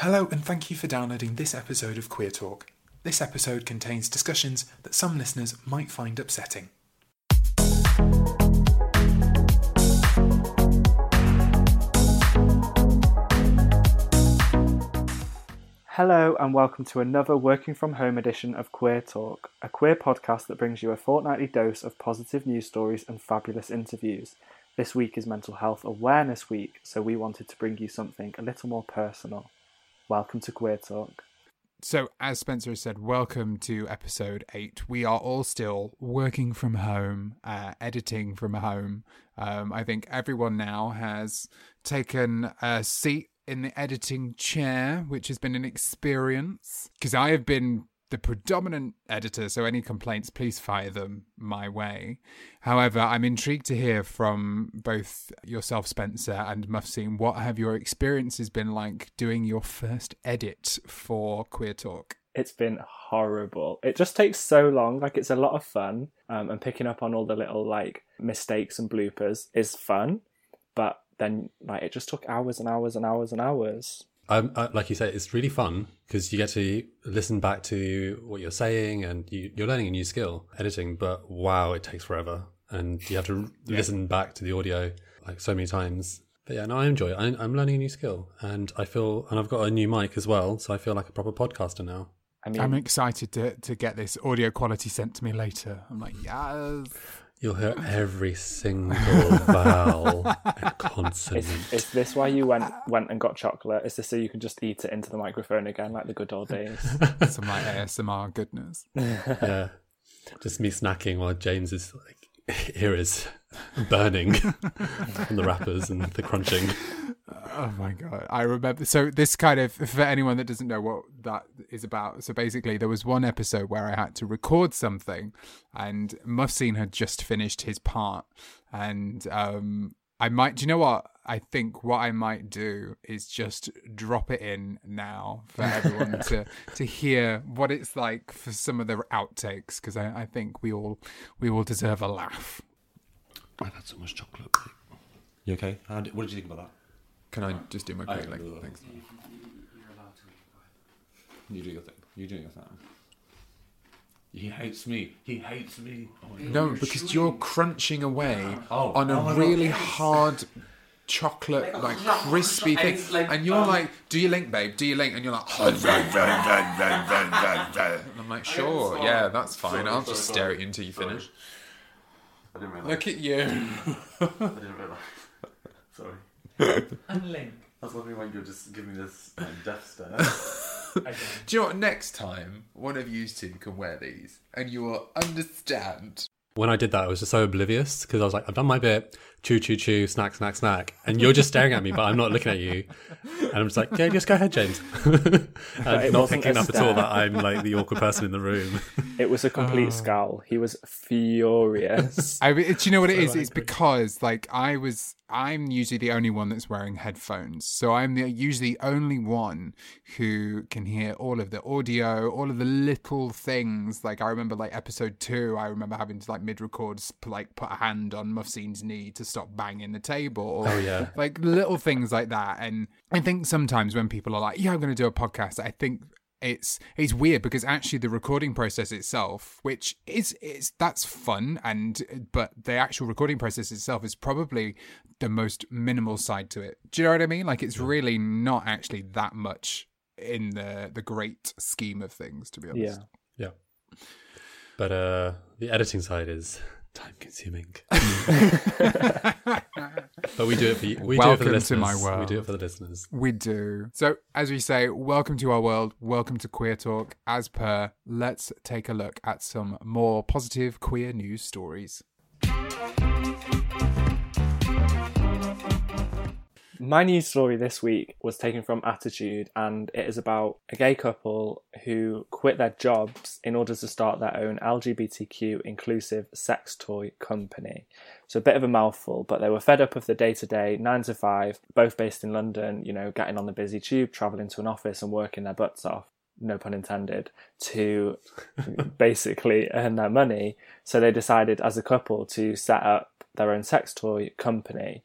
Hello, and thank you for downloading this episode of Queer Talk. This episode contains discussions that some listeners might find upsetting. Hello, and welcome to another working from home edition of Queer Talk, a queer podcast that brings you a fortnightly dose of positive news stories and fabulous interviews. This week is Mental Health Awareness Week, so we wanted to bring you something a little more personal. Welcome to Queer Talk. So, as Spencer has said, welcome to episode eight. We are all still working from home, uh, editing from home. Um, I think everyone now has taken a seat in the editing chair, which has been an experience. Because I have been the predominant editor, so any complaints, please fire them my way. However, I'm intrigued to hear from both yourself, Spencer, and Mufseen. What have your experiences been like doing your first edit for Queer Talk? It's been horrible. It just takes so long. Like it's a lot of fun, um, and picking up on all the little like mistakes and bloopers is fun, but then like it just took hours and hours and hours and hours. Um, uh, like you say, it's really fun because you get to listen back to what you're saying and you, you're learning a new skill, editing. But wow, it takes forever, and you have to listen back to the audio like so many times. But yeah, no, I enjoy it. I, I'm learning a new skill, and I feel, and I've got a new mic as well, so I feel like a proper podcaster now. I mean, I'm excited to, to get this audio quality sent to me later. I'm like, yes. You'll hear every single vowel and consonant. is, is this why you went went and got chocolate? Is this so you can just eat it into the microphone again, like the good old days? Some like ASMR goodness. yeah, just me snacking while James is like ear is burning from the wrappers and the crunching. Oh my god, I remember. So this kind of for anyone that doesn't know what that is about. So basically, there was one episode where I had to record something, and Mufseen had just finished his part, and um, I might. Do you know what? I think what I might do is just drop it in now for everyone to to hear what it's like for some of the outtakes because I, I think we all we all deserve a laugh. I've had so much chocolate. You okay? How did, what did you think about that? Can I just do my I quick can like do that. things? You do your thing. You do your thing. He hates me. He hates me. Oh my God. No, because you're crunching away Oh, on a oh my God. really hard chocolate, like crispy thing, and you're um, like, "Do you link, babe? Do you link?" And you're like, and I'm like, "Sure, yeah, that's fine. I'll just stare at you until you finish." I didn't realise. Look at you. I didn't realise. Sorry. Unlink. I was wondering why you were just giving me this um, death stare. Do you know what? Next time, one of you two can wear these, and you will understand. when I did that, I was just so oblivious because I was like, I've done my bit, chew, chew, chew, snack, snack, snack. And you're just staring at me, but I'm not looking at you. And I'm just like, yeah, just go ahead, James. and it not wasn't picking up at all that I'm like the awkward person in the room. It was a complete oh. scowl. He was furious. I, do you know what it is? It's because like I was, I'm usually the only one that's wearing headphones, so I'm the, usually the only one who can hear all of the audio, all of the little things. Like I remember, like episode two, I remember having to like mid-record, like put a hand on Mufseen's knee to stop banging the table. Or, Oh, yeah. like little things like that. And I think sometimes when people are like, "Yeah, I'm going to do a podcast," I think it's it's weird because actually the recording process itself which is is that's fun and but the actual recording process itself is probably the most minimal side to it do you know what i mean like it's really not actually that much in the the great scheme of things to be honest yeah. yeah. But uh, the editing side is time consuming. but we do it for you. We do it for Welcome the to listeners. my We do it for the listeners. We do. So, as we say, welcome to our world. Welcome to Queer Talk. As per, let's take a look at some more positive queer news stories. My news story this week was taken from Attitude, and it is about a gay couple who quit their jobs in order to start their own LGBTQ inclusive sex toy company. So, a bit of a mouthful, but they were fed up of the day to day, nine to five, both based in London, you know, getting on the busy tube, travelling to an office and working their butts off no pun intended, to basically earn their money. So they decided as a couple to set up their own sex toy company.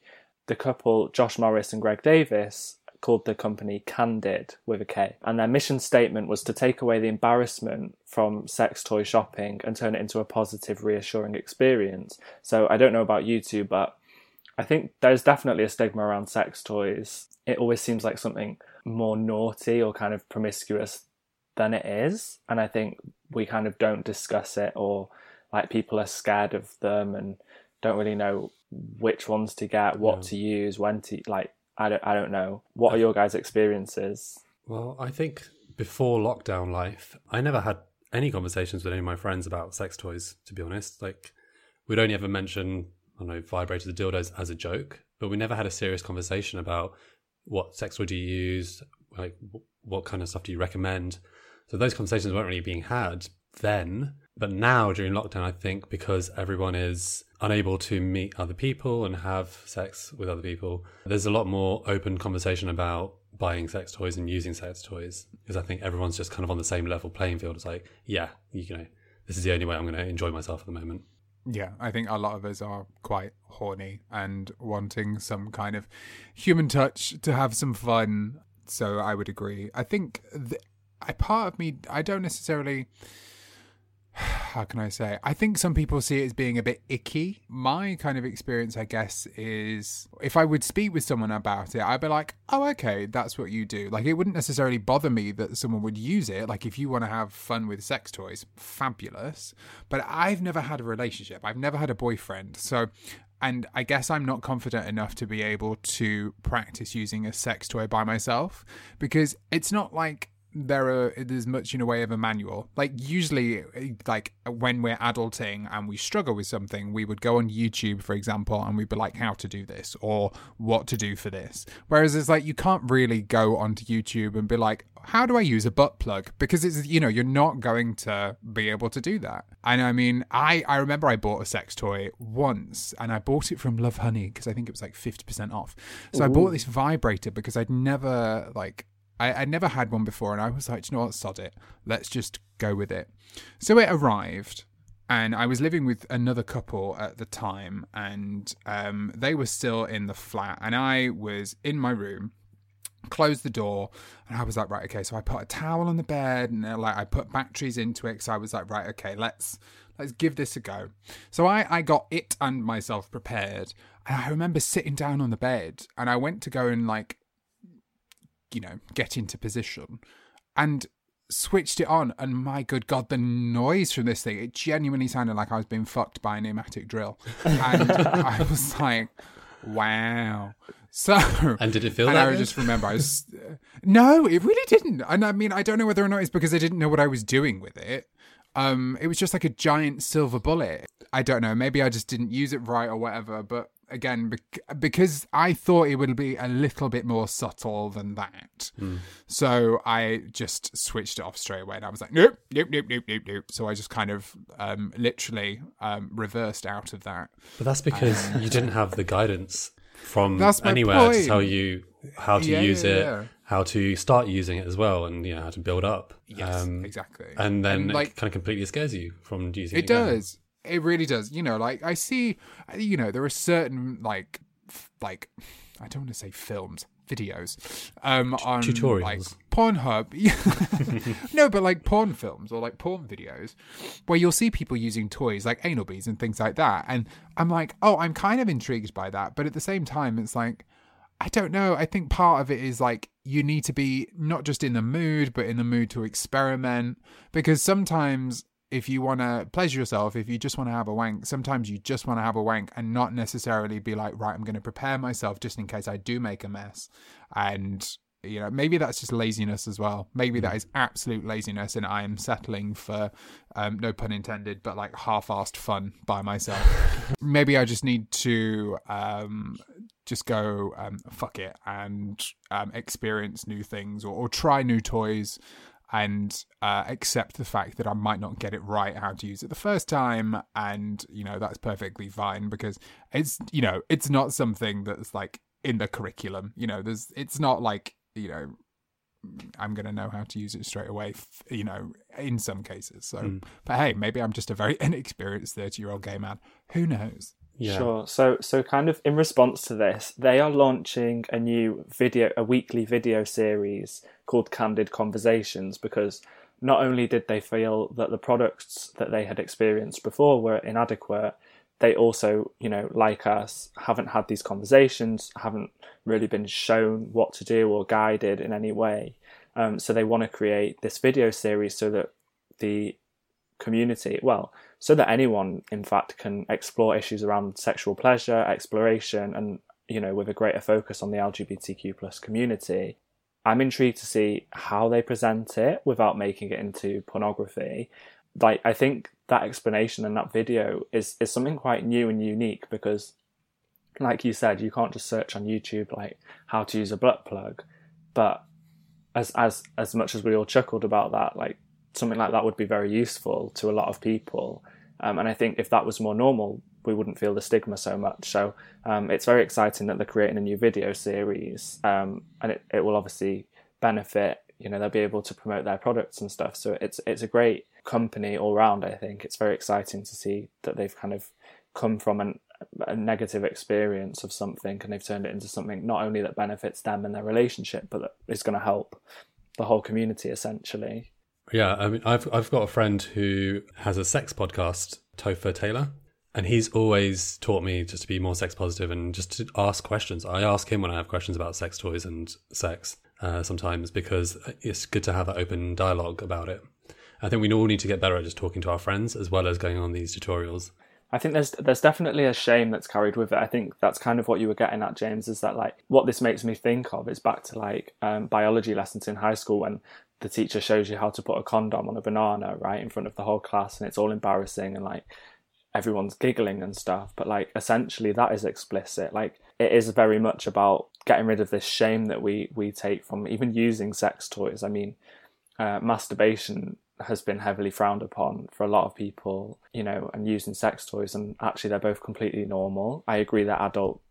The couple, Josh Morris and Greg Davis, called the company Kandid with a K. And their mission statement was to take away the embarrassment from sex toy shopping and turn it into a positive, reassuring experience. So I don't know about you two, but I think there's definitely a stigma around sex toys. It always seems like something more naughty or kind of promiscuous than it is. And I think we kind of don't discuss it or like people are scared of them and don't really know which ones to get, what to use, when to like I don't I don't know. What are your guys' experiences? Well, I think before lockdown life, I never had any conversations with any of my friends about sex toys, to be honest. Like we'd only ever mention, I don't know, vibrators or dildos as a joke, but we never had a serious conversation about what sex toy do you use, like what kind of stuff do you recommend. So those conversations weren't really being had then. But now during lockdown, I think because everyone is unable to meet other people and have sex with other people, there's a lot more open conversation about buying sex toys and using sex toys because I think everyone's just kind of on the same level playing field. It's like, yeah, you know, this is the only way I'm going to enjoy myself at the moment. Yeah, I think a lot of us are quite horny and wanting some kind of human touch to have some fun. So I would agree. I think th- I part of me I don't necessarily how can I say? I think some people see it as being a bit icky. My kind of experience, I guess, is if I would speak with someone about it, I'd be like, oh, okay, that's what you do. Like, it wouldn't necessarily bother me that someone would use it. Like, if you want to have fun with sex toys, fabulous. But I've never had a relationship, I've never had a boyfriend. So and I guess I'm not confident enough to be able to practice using a sex toy by myself because it's not like there are there's much in a way of a manual. Like usually like when we're adulting and we struggle with something we would go on youtube for example and we'd be like how to do this or what to do for this. Whereas it's like you can't really go onto youtube and be like how do i use a butt plug? Because it's you know you're not going to be able to do that. And i mean i i remember i bought a sex toy once and i bought it from Lovehoney because i think it was like 50% off. So Ooh. i bought this vibrator because i'd never like I, I never had one before, and I was like, you know what, sod it. Let's just go with it. So it arrived, and I was living with another couple at the time, and um, they were still in the flat, and I was in my room closed the door and I was like, right, okay. So I put a towel on the bed and uh, like I put batteries into it. So I was like, right, okay, let's let's give this a go. So I I got it and myself prepared, and I remember sitting down on the bed and I went to go and like you know, get into position and switched it on. And my good God, the noise from this thing, it genuinely sounded like I was being fucked by a pneumatic drill. And I was like, wow. So, and did it feel and that? I just remember I was, uh, no, it really didn't. And I mean, I don't know whether or not it's because I didn't know what I was doing with it. Um, it was just like a giant silver bullet. I don't know. Maybe I just didn't use it right or whatever. But again because I thought it would be a little bit more subtle than that. Mm. So I just switched it off straight away and I was like, nope, nope, nope, nope, nope, nope. So I just kind of um, literally um, reversed out of that. But that's because you didn't have the guidance from anywhere point. to tell you how to yeah, use yeah, it, yeah. how to start using it as well, and you know how to build up. Yes, um, exactly. And then and like, it kind of completely scares you from using it. It does. It really does. You know, like I see, you know, there are certain like, f- like, I don't want to say films, videos, um, on tutorials, like Pornhub. no, but like porn films or like porn videos, where you'll see people using toys like anal beads and things like that, and I'm like, oh, I'm kind of intrigued by that, but at the same time, it's like. I don't know. I think part of it is like you need to be not just in the mood, but in the mood to experiment. Because sometimes if you want to pleasure yourself, if you just want to have a wank, sometimes you just want to have a wank and not necessarily be like, right, I'm going to prepare myself just in case I do make a mess. And, you know, maybe that's just laziness as well. Maybe that mm. is absolute laziness and I am settling for, um, no pun intended, but like half assed fun by myself. maybe I just need to, um, just go um, fuck it and um, experience new things or, or try new toys and uh, accept the fact that I might not get it right how to use it the first time, and you know that's perfectly fine because it's you know it's not something that's like in the curriculum. You know, there's it's not like you know I'm going to know how to use it straight away, you know, in some cases. So, mm. but hey, maybe I'm just a very inexperienced 30 year old gay man. Who knows? Yeah. Sure. So, so kind of in response to this, they are launching a new video, a weekly video series called Kandid Conversations because not only did they feel that the products that they had experienced before were inadequate, they also, you know, like us, haven't had these conversations, haven't really been shown what to do or guided in any way. Um, so they want to create this video series so that the community, well, so that anyone, in fact, can explore issues around sexual pleasure, exploration, and you know, with a greater focus on the LGBTQ plus community. I'm intrigued to see how they present it without making it into pornography. Like, I think that explanation in that video is is something quite new and unique because like you said you can't just search on youtube like how to use a butt plug but as as as much as we all chuckled about that like something like that would be very useful to a lot of people um, and i think if that was more normal we wouldn't feel the stigma so much so um, it's very exciting that they're creating a new video series um, and it, it will obviously benefit you know they'll be able to promote their products and stuff so it's it's a great company all round. I think it's very exciting to see that they've kind of come from an, a negative experience of something and they've turned it into something not only that benefits them and their relationship, but that is going to help the whole community essentially. Yeah, I mean, I've I've got a friend who has a sex podcast, Topher Taylor, and he's always taught me just to be more sex positive and just to ask questions. I ask him when I have questions about sex toys and sex uh, sometimes because it's good to have that open dialogue about it. I think we all need to get better at just talking to our friends as well as going on these tutorials. I think there's there's definitely a shame that's carried with it. I think that's kind of what you were getting at, James. Is that like what this makes me think of is back to like um, biology lessons in high school when the teacher shows you how to put a condom on a banana right in front of the whole class, and it's all embarrassing and like everyone's giggling and stuff. But like essentially that is explicit. Like it is very much about getting rid of this shame that we we take from even using sex toys. I mean, uh, masturbation has been heavily frowned upon for a lot of people, you know, and using sex toys, and actually they're both completely normal. I agree that adult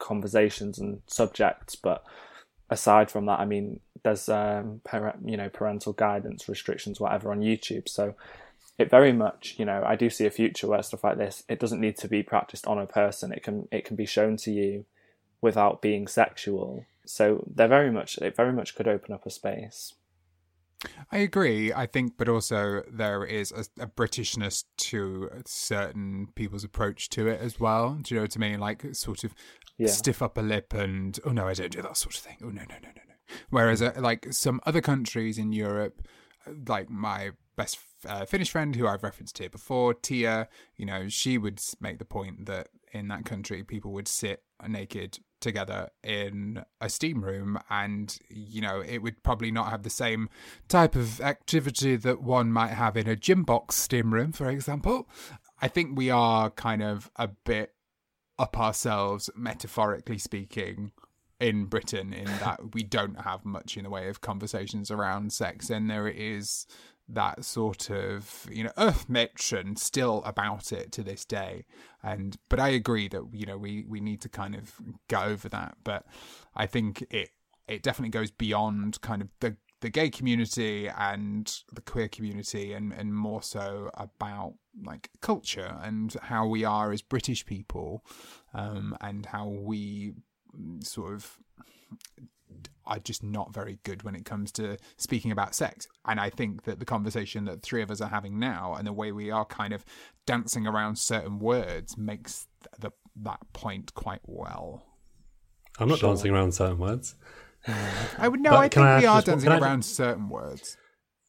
conversations and subjects, but aside from that, I mean, there's um, parent, you know, parental guidance restrictions, whatever, on YouTube. So it very much, you know, I do see a future where stuff like this it doesn't need to be practiced on a person. It can it can be shown to you without being sexual. So they're very much it very much could open up a space. I agree. I think, but also there is a, a, Britishness to certain people's approach to it as well. Do you know what I mean? Like, sort of yeah. stiff upper lip and oh no, I don't do that sort of thing. Oh no, no, no, no, no. Whereas, uh, like some other countries in Europe, uh, like my best uh, Finnish friend who I've referenced here before, Tia, you know, she would make the point that in that country people would sit naked together in a steam room and you know it would probably not have the same type of activity that one might have in a gym box steam room for example. I think we are kind of a bit up ourselves metaphorically speaking in britain in that we don't have much in the way of conversations around sex and there is that sort of you know earth metron still about it to this day. And but i agree that you know we we need to kind of get over that. But i think it it definitely goes beyond kind of the the gay community and the queer community and and more so about like culture and how we are as british people um and how we sort of are just not very good when it comes to speaking about sex. And I think that the conversation that three of us are having now and the way we are kind of dancing around certain words makes the, that point quite well. I'm not sure. dancing around certain words. I would know. I think I we are dancing around certain words.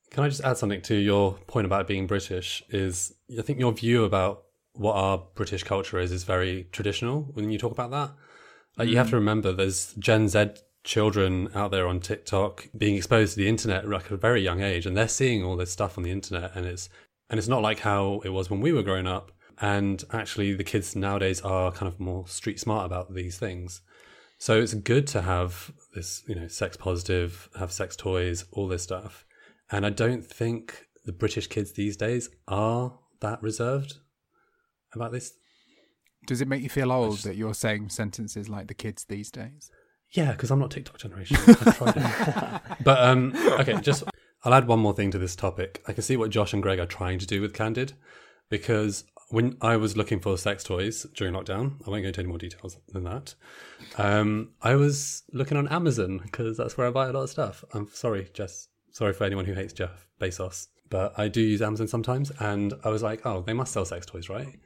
Can I just add something to your point about being British? Is I think your view about what our British culture is is very traditional when you talk about that. Like you have to mm. remember, there's Gen Z children out there on TikTok being exposed to the internet at a very young age, and they're seeing all this stuff on the internet, and it's and it's not like how it was when we were growing up. And actually, the kids nowadays are kind of more street smart about these things. So it's good to have this, you know, sex positive, have sex toys, all this stuff. And I don't think the British kids these days are that reserved about this. Does it make you feel old that you're saying sentences like the kids these days? Yeah, because I'm not TikTok generation. I tried it. But um, okay, just I'll add one more thing to this topic. I can see what Josh and Greg are trying to do with Kandid, because when I was looking for sex toys during lockdown, I won't go into any more details than that. Um, I was looking on Amazon because that's where I buy a lot of stuff. I'm sorry, Jess. Sorry for anyone who hates Jeff Bezos, but I do use Amazon sometimes. And I was like, oh, they must sell sex toys, right?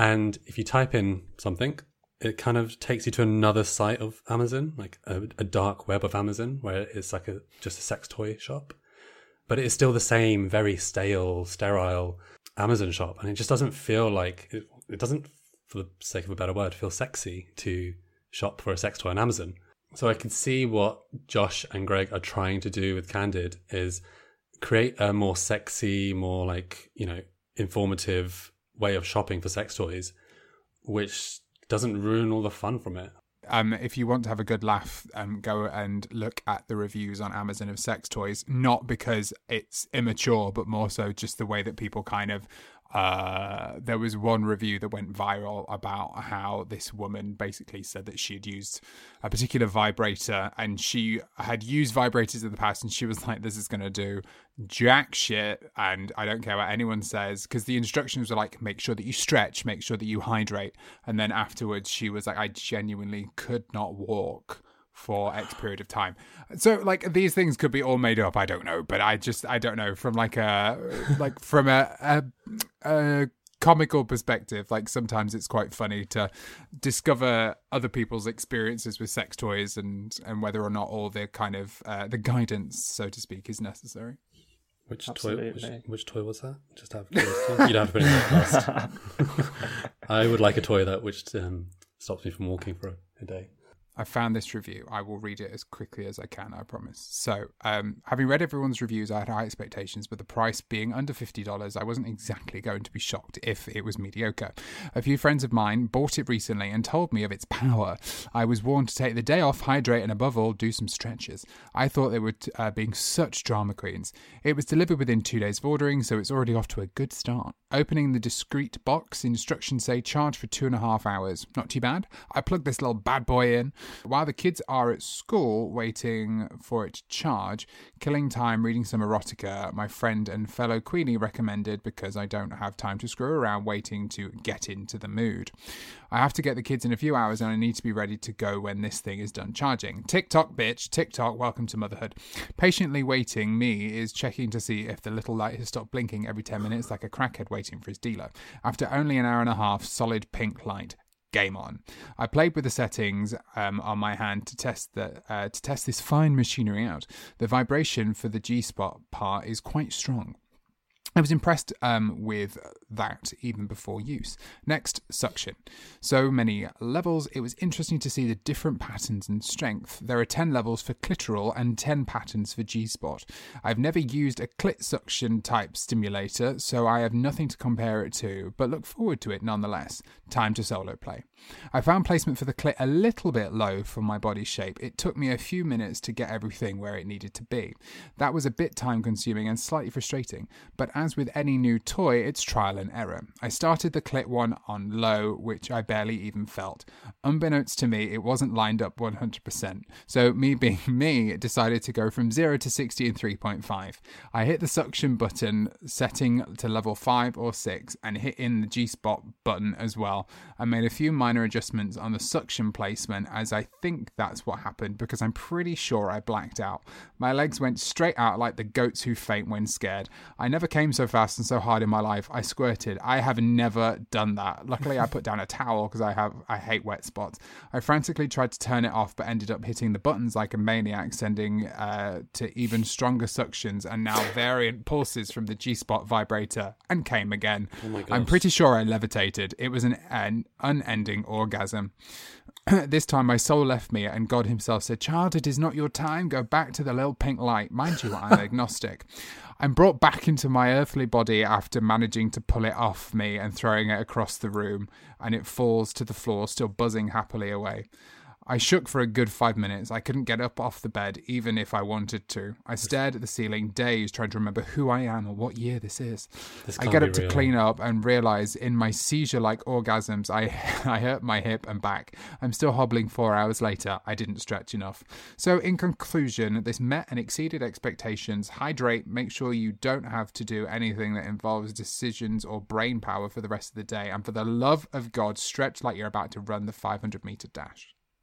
And if you type in something, it kind of takes you to another site of Amazon, like a, a dark web of Amazon, where it's like a just a sex toy shop. But it is still the same very stale, sterile Amazon shop, and it just doesn't feel like it, it doesn't, for the sake of a better word, feel sexy to shop for a sex toy on Amazon. So I can see what Josh and Greg are trying to do with Kandid is create a more sexy, more like you know informative way of shopping for sex toys, which doesn't ruin all the fun from it. Um, if you want to have a good laugh, um, go and look at the reviews on Amazon of sex toys. Not because it's immature, but more so just the way that people kind of uh, there was one review that went viral about how this woman basically said that she had used a particular vibrator and she had used vibrators in the past and she was like this is going to do jack shit. And i don't care what anyone says because the instructions were like make sure that you stretch make sure that you hydrate. And then afterwards she was like i genuinely could not walk for X period of time. So like these things could be all made up. I don't know, but I just I don't know from like a like from a, a, a comical perspective. Like sometimes it's quite funny to discover other people's experiences with sex toys and and whether or not all the kind of uh, the guidance, so to speak, is necessary. Which toy? Which, which, toy was that? Just have you don't have to put it in I would like a toy that which um, stops me from walking for a, a day. I found this review. I will read it as quickly as I can, I promise. So, um, having read everyone's reviews, I had high expectations, but the price being under $50, I wasn't exactly going to be shocked if it was mediocre. A few friends of mine bought it recently and told me of its power. I was warned to take the day off, hydrate, and above all, do some stretches. I thought they were uh, being such drama queens. It was delivered within two days of ordering, so it's already off to a good start. Opening the discreet box, instructions say charge for two and a half hours. Not too bad. I plugged this little bad boy in. While the kids are at school waiting for it to charge, killing time reading some erotica, my friend and fellow Queenie recommended because I don't have time to screw around waiting to get into the mood. I have to get the kids in a few hours and I need to be ready to go when this thing is done charging. TikTok, bitch, TikTok, welcome to motherhood. Patiently waiting, me is checking to see if the little light has stopped blinking every 10 minutes like a crackhead waiting for his dealer. After only an hour and a half, solid pink light game on. I played with the settings um, on my hand to test the uh, to test this fine machinery out. The vibration for the G spot part is quite strong. I was impressed um, with that even before use. Next, suction. So many levels, it was interesting to see the different patterns and strength. There are 10 levels for clitoral and 10 patterns for G spot. I've never used a clit suction type stimulator, so I have nothing to compare it to, but look forward to it nonetheless. Time to solo play. I found placement for the clit a little bit low for my body shape. It took me a few minutes to get everything where it needed to be. That was a bit time consuming and slightly frustrating, but as with any new toy, it's trial and error. I started the clit one on low, which I barely even felt. Unbeknownst to me, it wasn't lined up 100%. So, me being me, decided to go from 0 to 60 in 3.5. I hit the suction button, setting to level 5 or 6, and hit in the G spot button as well. I made a few minor adjustments on the suction placement, as I think that's what happened because I'm pretty sure I blacked out. My legs went straight out like the goats who faint when scared. I never came so fast and so hard in my life. I squirted. I have never done that. Luckily, I put down a towel because I have I hate wet spots. I frantically tried to turn it off, but ended up hitting the buttons like a maniac, sending uh, to even stronger suctions and now variant pulses from the G spot vibrator, and came again. Oh I'm pretty sure I levitated. It was an, an unending orgasm. this time my soul left me, and God Himself said, Child, it is not your time. Go back to the little pink light. Mind you, I'm agnostic. I'm brought back into my earthly body after managing to pull it off me and throwing it across the room, and it falls to the floor, still buzzing happily away. I shook for a good five minutes. I couldn't get up off the bed, even if I wanted to. I stared at the ceiling, dazed, trying to remember who I am or what year this is. This I get up to clean up and realize in my seizure like orgasms, I, I hurt my hip and back. I'm still hobbling four hours later. I didn't stretch enough. So, in conclusion, this met and exceeded expectations. Hydrate, make sure you don't have to do anything that involves decisions or brain power for the rest of the day. And for the love of God, stretch like you're about to run the 500 meter dash.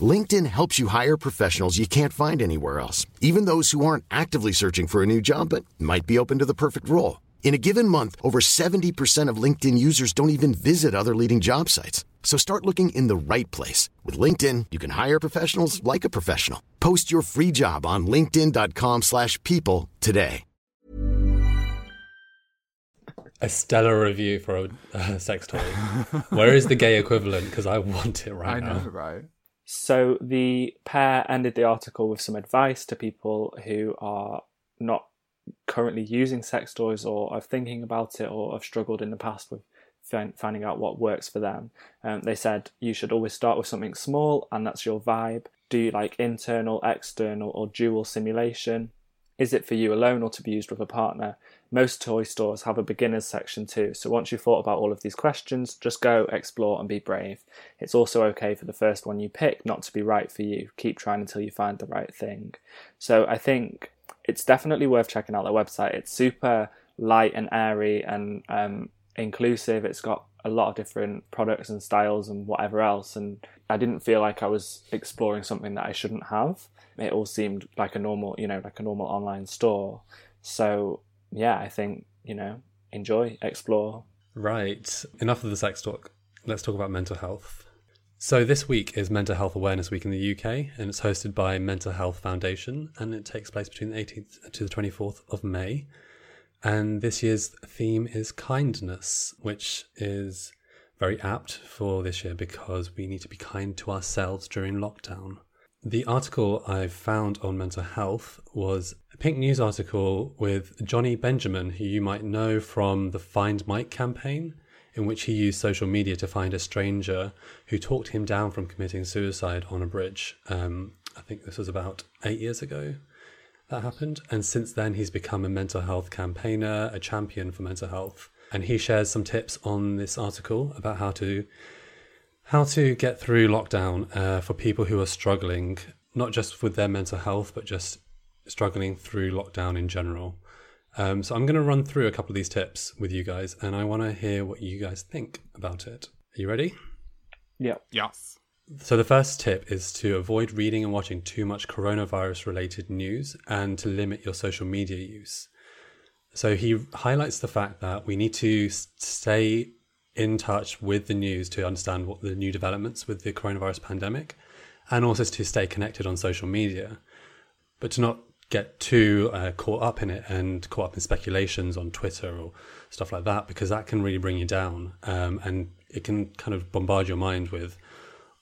LinkedIn helps you hire professionals you can't find anywhere else, even those who aren't actively searching for a new job but might be open to the perfect role. In a given month, over 70% of LinkedIn users don't even visit other leading job sites. So start looking in the right place. With LinkedIn, you can hire professionals like a professional. Post your free job on linkedin.com/people slash people today. a stellar review for a uh, sex toy. Where is the gay equivalent? Because I want it right I know, now. right? So the pair ended the article with some advice to people who are not currently using sex toys or are thinking about it or have struggled in the past with finding out what works for them. Um, they said you should always start with something small and that's your vibe. Do you like internal, external, or dual simulation? Is it for you alone or to be used with a partner? Most toy stores have a beginners section too, so once you've thought about all of these questions, just go, explore, and be brave. It's also okay for the first one you pick not to be right for you. Keep trying until you find the right thing. So I think it's definitely worth checking out their website. It's super light and airy and um, inclusive. It's got a lot of different products and styles and whatever else. And I didn't feel like I was exploring something that I shouldn't have. It all seemed like a normal, you know, like a normal online store. So yeah, I think you know, enjoy, explore. Right. Enough of the sex talk. Let's talk about mental health. So this week is Mental Health Awareness Week in the UK, and it's hosted by Mental Health Foundation, and it takes place between the 18th to the 24th of May. And this year's theme is kindness, which is very apt for this year because we need to be kind to ourselves during lockdown. The article I found on mental health was a Pink News article with Jonny Benjamin, who you might know from the Find Mike campaign, in which he used social media to find a stranger who talked him down from committing suicide on a bridge. Um, I think this was about eight years ago that happened. And since then, he's become a mental health campaigner, a champion for mental health. And he shares some tips on this article about how to how to get through lockdown uh, for people who are struggling, not just with their mental health, but just struggling through lockdown in general. Um, so I'm going to run through a couple of these tips with you guys, and I want to hear what you guys think about it. Are you ready? Yeah. Yes. So, the first tip is to avoid reading and watching too much coronavirus related news and to limit your social media use. So, he highlights the fact that we need to stay in touch with the news to understand what the new developments with the coronavirus pandemic and also to stay connected on social media, but to not get too uh, caught up in it and caught up in speculations on Twitter or stuff like that because that can really bring you down um, and it can kind of bombard your mind with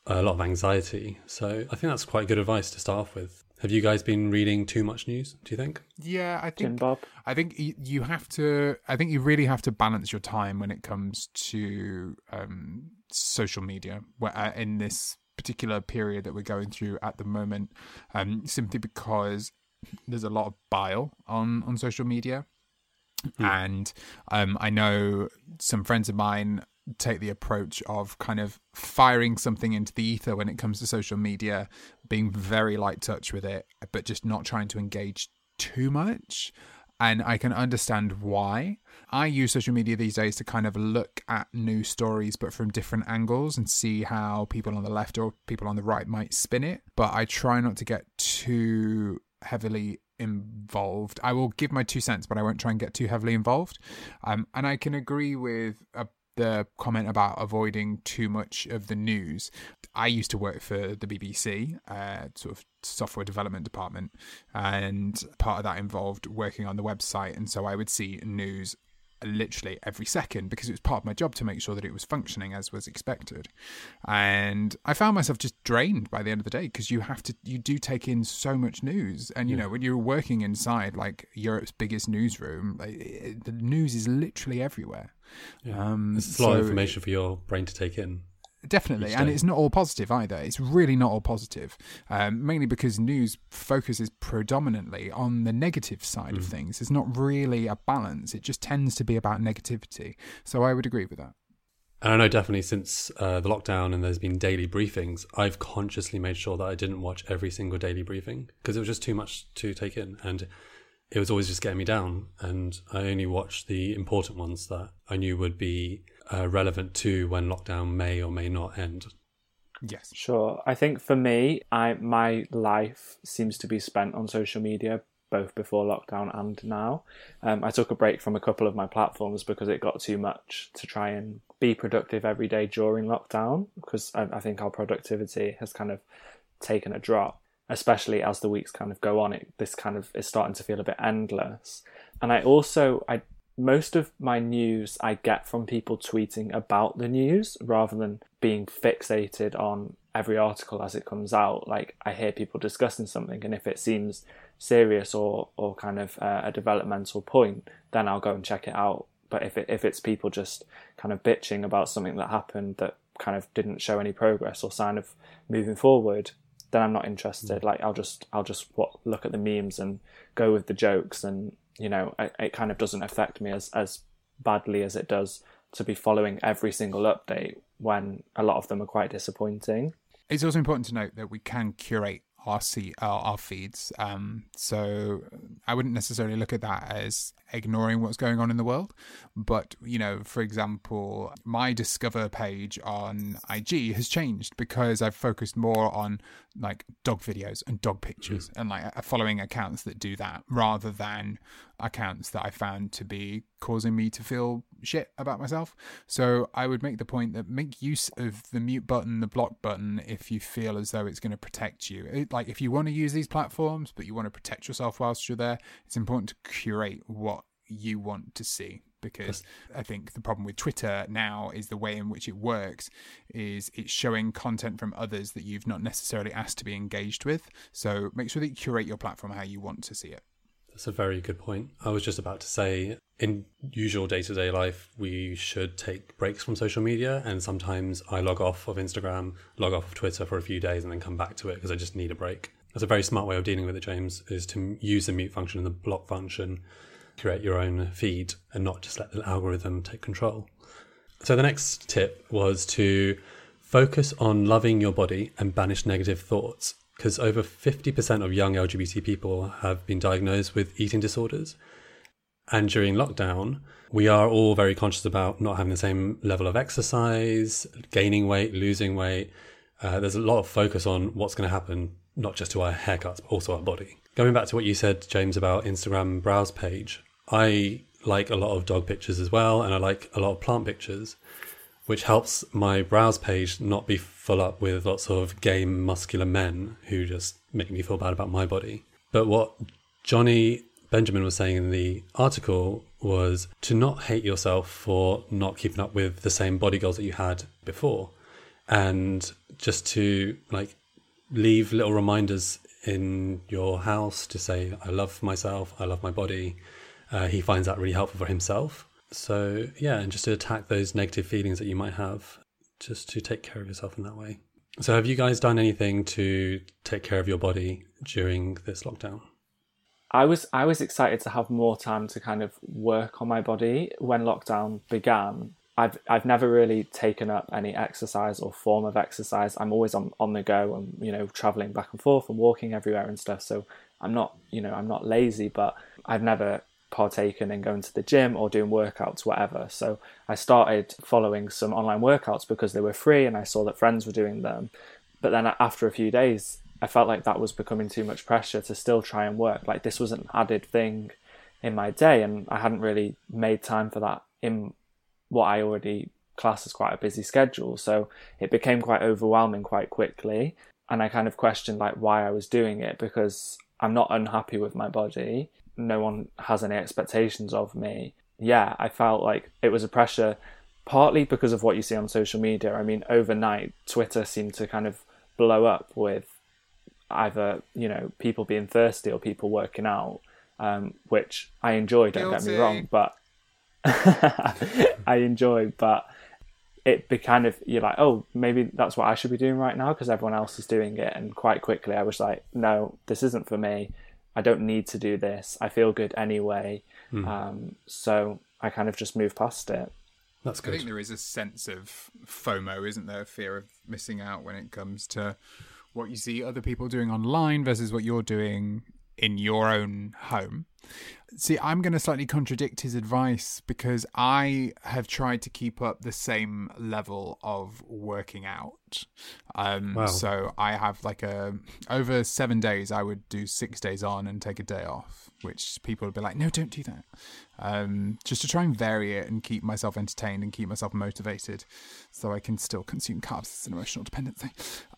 a lot of anxiety. So I think that's quite good advice to start off with. Have you guys been reading too much news? Do you think? Yeah, I think Bob. I think you have to. I think you really have to balance your time when it comes to um, social media. Where, uh, in this particular period that we're going through at the moment, um, simply because there's a lot of bile on on social media, and um, I know some friends of mine take the approach of kind of firing something into the ether when it comes to social media, being very light touch with it, but just not trying to engage too much. and I can understand why. I use social media these days to kind of look at news stories, but from different angles and see how people on the left or people on the right might spin it. But I try not to get too heavily involved. I will give my two cents, but I won't try and get too heavily involved. Um, and I can agree with uh, the comment about avoiding too much of the news. I used to work for the BBC, uh, sort of software development department, and part of that involved working on the website. And so I would see news literally every second because it was part of my job to make sure that it was functioning as was expected. And I found myself just drained by the end of the day because you have to, you do take in so much news. And, you Yeah. know, when you're working inside like Europe's biggest newsroom, like, it, the news is literally everywhere. Um, It's a lot of information for your brain to take in. Definitely, and it's not all positive either. It's really not all positive, um, mainly because news focuses predominantly on the negative side Mm. of things. It's not really a balance. It just tends to be about negativity. So I would agree with that. And I know definitely since uh, the lockdown and there's been daily briefings, I've consciously made sure that I didn't watch every single daily briefing because it was just too much to take in. And it was always just getting me down. And I only watched the important ones that I knew would be uh, relevant to when lockdown may or may not end. Yes. Sure. I think for me, I my life seems to be spent on social media both before lockdown and now. Um, I took a break from a couple of my platforms because it got too much to try and be productive every day during lockdown because I, I think our productivity has kind of taken a drop, especially as the weeks kind of go on. It this kind of is starting to feel a bit endless. And I also I most of my news I get from people tweeting about the news rather than being fixated on every article as it comes out. Like I hear people discussing something, and if it seems serious or or kind of uh, a developmental point, then I'll go and check it out. But if it if it's people just kind of bitching about something that happened that kind of didn't show any progress or sign of moving forward, then I'm not interested. Mm. Like I'll just I'll just what, look at the memes and go with the jokes, and you know it, it kind of doesn't affect me as as badly as it does to be following every single update when a lot of them are quite disappointing. It's also important to note that we can curate our see our, our feeds. Um, so I wouldn't necessarily look at that as ignoring what's going on in the world, but you know, for example, my discover page on IG has changed because I've focused more on like dog videos and dog pictures and like uh, following accounts that do that rather than accounts that I found to be causing me to feel shit about myself. So I would make the point that make use of the mute button, the block button, if you feel as though it's going to protect you. It, like if you want to use these platforms, but you want to protect yourself whilst you're there, it's important to curate what you want to see because I think the problem with Twitter now is the way in which it works is it's showing content from others that you've not necessarily asked to be engaged with. So make sure that you curate your platform how you want to see it. That's a very good point. I was just about to say, in usual day to day life, we should take breaks from social media. And sometimes I log off of Instagram, log off of Twitter for a few days, and then come back to it because I just need a break. That's a very smart way of dealing with it, James, is to use the mute function and the block function, create your own feed, and not just let the algorithm take control. So the next tip was to focus on loving your body and banish negative thoughts because over 50% of young LGBT people have been diagnosed with eating disorders. And during lockdown, we are all very conscious about not having the same level of exercise, gaining weight, losing weight. Uh, there's a lot of focus on what's going to happen, not just to our haircuts, but also our body. Going back to what you said, James, about Instagram browse page, I like a lot of dog pictures as well, and I like a lot of plant pictures which helps my browse page not be full up with lots of gay muscular men who just make me feel bad about my body. But what Jonny Benjamin was saying in the article was to not hate yourself for not keeping up with the same body goals that you had before and just to like leave little reminders in your house to say I love myself, I love my body. Uh, he finds that really helpful for himself. So, yeah, and just to attack those negative feelings that you might have, just to take care of yourself in that way. So, have you guys done anything to take care of your body during this lockdown? I was I was excited to have more time to kind of work on my body when lockdown began. I've I've never really taken up any exercise or form of exercise. I'm always on, on the go and you know traveling back and forth and walking everywhere and stuff. So I'm not you know I'm not lazy, but I've never partaken in going to the gym or doing workouts, whatever. So I started following some online workouts because they were free and I saw that friends were doing them. But then after a few days, I felt like that was becoming too much pressure to still try and work. Like this was an added thing in my day, and I hadn't really made time for that in what I already class as quite a busy schedule. So it became quite overwhelming quite quickly. And I kind of questioned like why I was doing it because I'm not unhappy with my body. No one has any expectations of me. Yeah, I felt like it was a pressure partly because of what you see on social media. I mean, overnight, Twitter seemed to kind of blow up with either, you know, people being thirsty or people working out, um, which I enjoy, don't get me wrong, but I enjoy, but it be kind of, you're like, oh, maybe that's what I should be doing right now because everyone else is doing it. And quite quickly, I was like, no, this isn't for me. I don't need to do this. I feel good anyway. Um, so I kind of just moved past it. That's good I think there is a sense of FOMO, isn't there? Fear of missing out when it comes to what you see other people doing online versus what you're doing in your own home. See, I'm going to slightly contradict his advice because I have tried to keep up the same level of working out. Um, Wow. So I have like a over seven days, I would do six days on and take a day off, which people would be like, no, don't do that. Um, just to try and vary it and keep myself entertained and keep myself motivated so I can still consume carbs. It's an emotional dependency.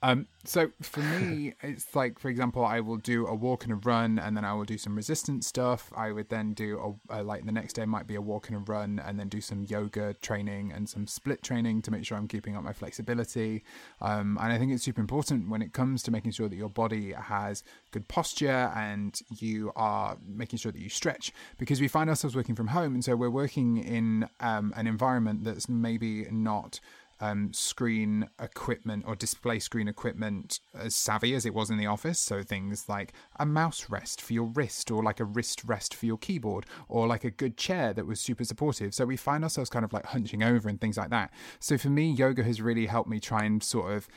Um, so for me, it's like, for example, I will do a walk and a run and then I will do some resistance stuff. I would then do a, a like the next day might be a walk and a run and then do some yoga training and some split training to make sure I'm keeping up my flexibility. Um, and I think it's super important when it comes to making sure that your body has good posture and you are making sure that you stretch because we find ourselves working from home and so we're working in um, an environment that's maybe not um, screen equipment or display screen equipment as savvy as it was in the office. So things like a mouse rest for your wrist, or like a wrist rest for your keyboard, or like a good chair that was super supportive. So we find ourselves kind of like hunching over and things like that. So for me, yoga has really helped me try and sort of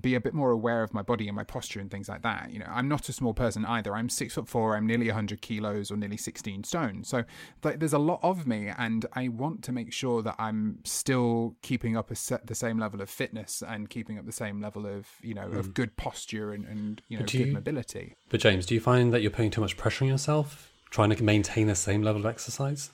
be a bit more aware of my body and my posture and things like that. You know, I'm not a small person either. I'm six foot four. I'm nearly 100 kilos or nearly 16 stone. So like, there's a lot of me, and I want to make sure that I'm still keeping up a set, the same level of fitness and keeping up the same level of you know of hmm. good posture and, and you know But good you- mobility. But James, do you find that you're putting too much pressure on yourself trying to maintain the same level of exercise?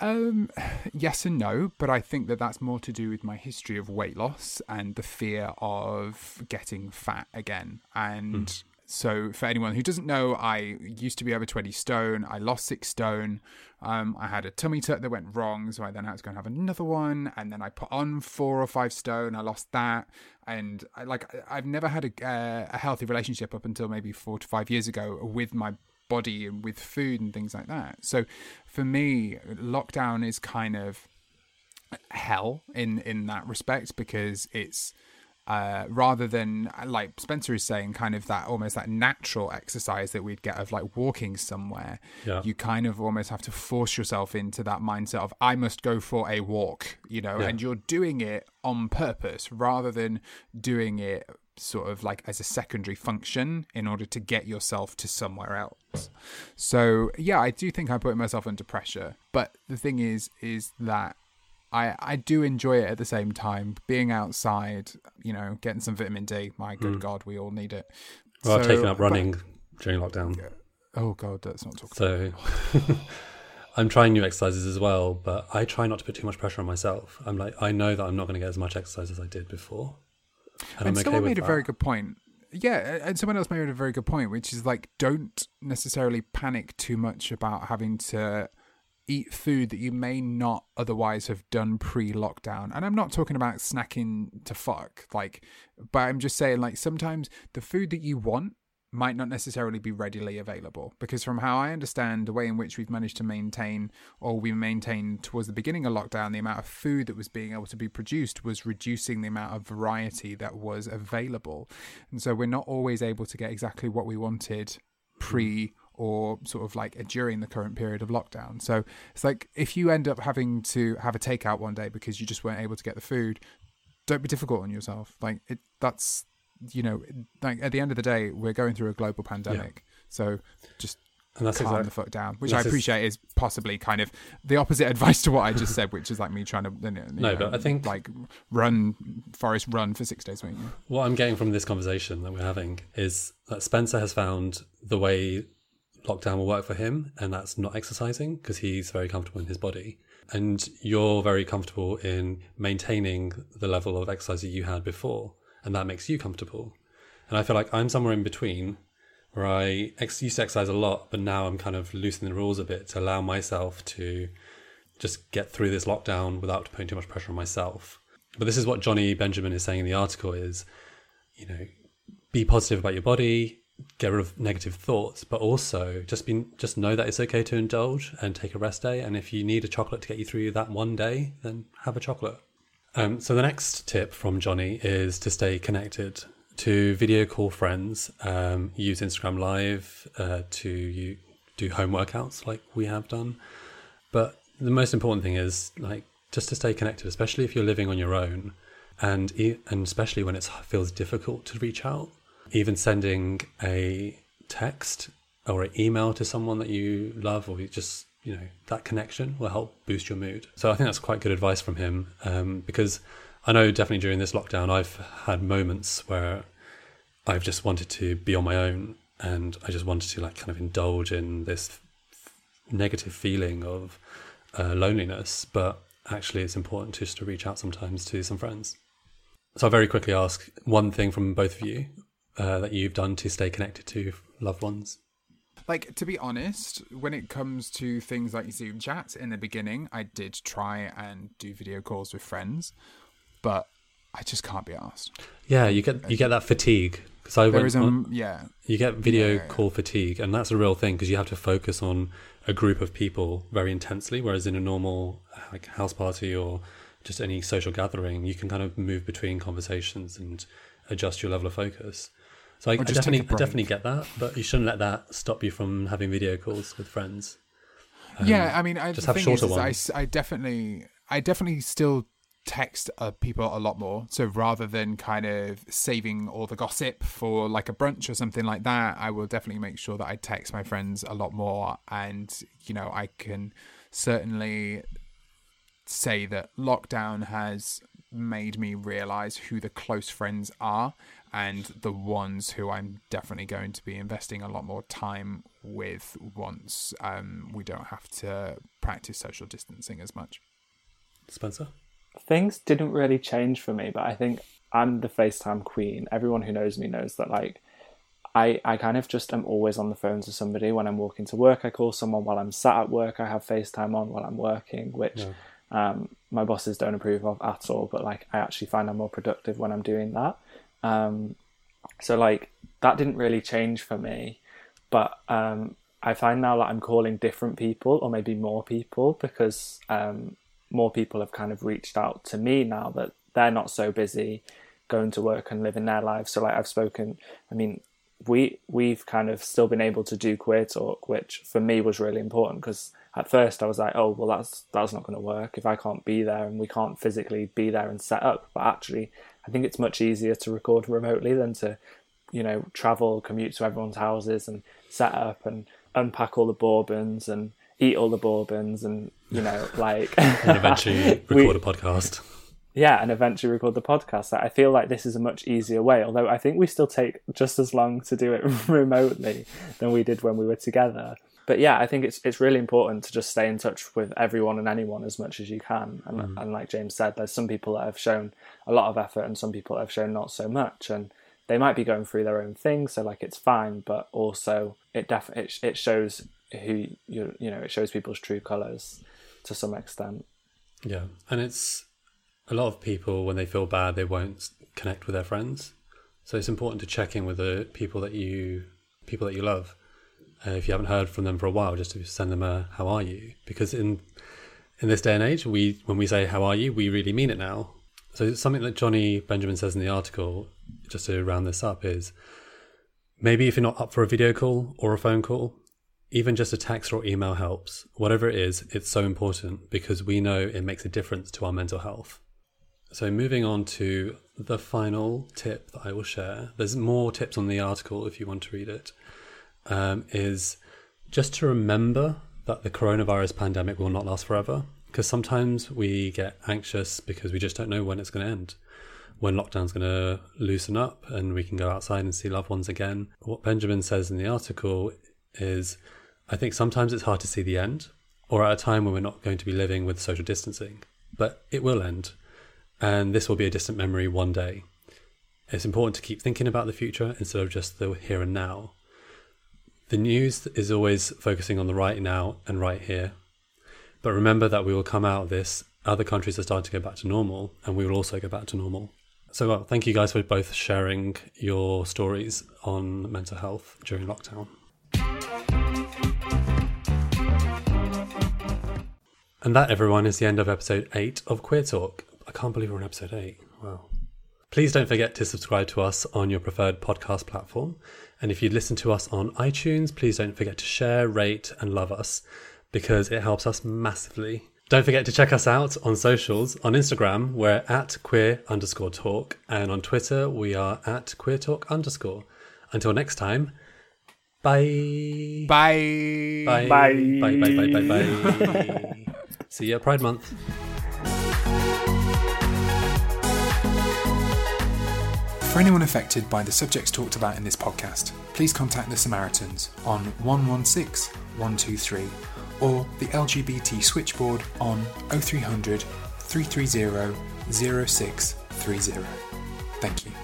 Um, yes and no, but I think that that's more to do with my history of weight loss and the fear of getting fat again. And so, for anyone who doesn't know, I used to be over 20 stone. I lost six stone. Um, I had a tummy tuck that went wrong, so I then had to go and have another one. And then I put on four or five stone. I lost that. And I, like, I've never had a, uh, a healthy relationship up until maybe four to five years ago with my body and with food and things like that. So for me, lockdown is kind of hell in in that respect because it's uh, rather than like Spencer is saying, kind of that almost that natural exercise that we'd get of like walking somewhere. Yeah. You kind of almost have to force yourself into that mindset of I must go for a walk, you know, Yeah. and you're doing it on purpose rather than doing it sort of like as a secondary function in order to get yourself to somewhere else. So yeah, I do think I'm putting myself under pressure. But the thing is, is that I I do enjoy it at the same time. Being outside, you know, getting some vitamin D. My good hmm. God, we all need it. Well, I've taken up but- running during lockdown. oh God, let's not talk. So I'm trying new exercises as well, but I try not to put too much pressure on myself. I'm like, I know that I'm not going to get as much exercise as I did before. And, And, okay someone with made a that. very good point. Yeah, and someone else made a very good point, which is like, don't necessarily panic too much about having to eat food that you may not otherwise have done pre-lockdown. And I'm not talking about snacking to fuck, like, but I'm just saying, like, sometimes the food that you want might not necessarily be readily available. Because from how i understand the way in which we've managed to maintain or we maintained towards the beginning of lockdown the amount of food that was being able to be produced was reducing the amount of variety that was available. And so we're not always able to get exactly what we wanted pre or sort of like during the current period of lockdown. So it's like if you end up having to have a takeout one day because you just weren't able to get the food don't be difficult on yourself. Like it that's you know like at the end of the day we're going through a global pandemic so just And that's calm exact- the fuck down, which I this is- appreciate is possibly kind of the opposite advice to what I just said, which is like me trying to you know, No, but I think- like run forest run for six days a week. What I'm getting from this conversation that we're having is that Spencer has found the way lockdown will work for him, and that's not exercising because he's very comfortable in his body. And you're very comfortable in maintaining the level of exercise that you had before, and that makes you comfortable. And I feel like I'm somewhere in between where I ex- used to exercise a lot, but now I'm kind of loosening the rules a bit to allow myself to just get through this lockdown without putting too much pressure on myself. But this is what Jonny Benjamin is saying in the article is, you know, be positive about your body, get rid of negative thoughts, but also just be just know that it's okay to indulge and take a rest day. And if you need a chocolate to get you through that one day, then have a chocolate. Um, so the next tip from Jonny is to stay connected, to video call friends, um, use Instagram Live uh, to you do home workouts like we have done. But the most important thing is like just to stay connected, especially if you're living on your own, and and especially when it feels difficult to reach out. Even sending a text or an email to someone that you love, or you just you know that connection will help boost your mood. So I think that's quite good advice from him um, because I know definitely during this lockdown I've had moments where I've just wanted to be on my own and I just wanted to like kind of indulge in this negative feeling of uh, loneliness, but actually it's important just to reach out sometimes to some friends. So I'll very quickly ask one thing from both of you uh, that you've done to stay connected to loved ones. Like to be honest, when it comes to things like Zoom chats, in the beginning, I did try and do video calls with friends, but I just can't be asked. Yeah, you get you get that fatigue because I There went a on- yeah, you get video Yeah, yeah, yeah. call fatigue, and that's a real thing because you have to focus on a group of people very intensely. Whereas in a normal like house party or just any social gathering, you can kind of move between conversations and adjust your level of focus. So I, I Or just take a definitely, I definitely get that, but you shouldn't let that stop you from having video calls with friends. Um, yeah. I mean, I, just have shorter is I ones. s- I, definitely, I definitely still text uh, people a lot more. So rather than kind of saving all the gossip for like a brunch or something like that, I will definitely make sure that I text my friends a lot more. And you know, I can certainly say that lockdown has made me realize who the close friends are and the ones who I'm definitely going to be investing a lot more time with once um, we don't have to practice social distancing as much. Spencer. things didn't really change for me, but I think I'm the FaceTime queen. Everyone who knows me knows that like I I kind of just am always on the phone to somebody when I'm walking to work. I call someone while I'm sat at work. I have FaceTime on while I'm working, which um, my bosses don't approve of at all. But like I actually find I'm more productive when I'm doing that. Um, so like that didn't really change for me, but um, I find now that I'm calling different people or maybe more people because um, more people have kind of reached out to me now that they're not so busy going to work and living their lives. So like I've spoken, I mean, we we've kind of still been able to do queer talk, which for me was really important because at first I was like, oh well, that's that's not going to work if I can't be there and we can't physically be there and set up. But actually, I think it's much easier to record remotely than to, you know, travel, commute to everyone's houses and set up and unpack all the bourbons and eat all the bourbons and you know like And eventually We- record a podcast. yeah, and eventually record the podcast. I feel like this is a much easier way, although I think we still take just as long to do it remotely than we did when we were together. But yeah, I think it's it's really important to just stay in touch with everyone and anyone as much as you can. And, mm-hmm. and like James said, there's some people that have shown a lot of effort and some people that have shown not so much, and they might be going through their own thing. So like it's fine, but also it def it, it shows who you you know it shows people's true colors to some extent. Yeah, and it's a lot of people when they feel bad, they won't connect with their friends. So it's important to check in with the people that you people that you love. Uh, if you haven't heard from them for a while, just to send them a "How are you?" Because in in this day and age, we when we say "How are you," we really mean it now. So something that Jonny Benjamin says in the article, just to round this up, is maybe if you're not up for a video call or a phone call, even just a text or email helps. Whatever it is, it's so important because we know it makes a difference to our mental health. So, moving on to the final tip that I will share, there's more tips on the article if you want to read it. Um, is just to remember that the coronavirus pandemic will not last forever. Because sometimes we get anxious because we just don't know when it's going to end, when lockdown's going to loosen up and we can go outside and see loved ones again. What Benjamin says in the article is I think sometimes it's hard to see the end, or at a time when we're not going to be living with social distancing, but it will end. And this will be a distant memory one day. It's important to keep thinking about the future instead of just the here and now. The news is always focusing on the right now and right here. But remember that we will come out of this. Other countries are starting to go back to normal, and we will also go back to normal. So, well, thank you guys for both sharing your stories on mental health during lockdown. And that, everyone, is the end of episode 8 of Queer Talk. I can't believe we're on episode 8. Wow. Please don't forget to subscribe to us on your preferred podcast platform. And if you listen to us on iTunes, please don't forget to share, rate, and love us because it helps us massively. Don't forget to check us out on socials. On Instagram, we're at queer underscore talk, and on Twitter, we are at queer talk underscore. Until next time, bye. Bye. Bye. Bye. Bye. Bye. Bye. Bye. bye. See you at Pride Month. For anyone affected by the subjects talked about in this podcast, please contact the Samaritans on 116 123 or the LGBT switchboard on 0300 330 0630. Thank you.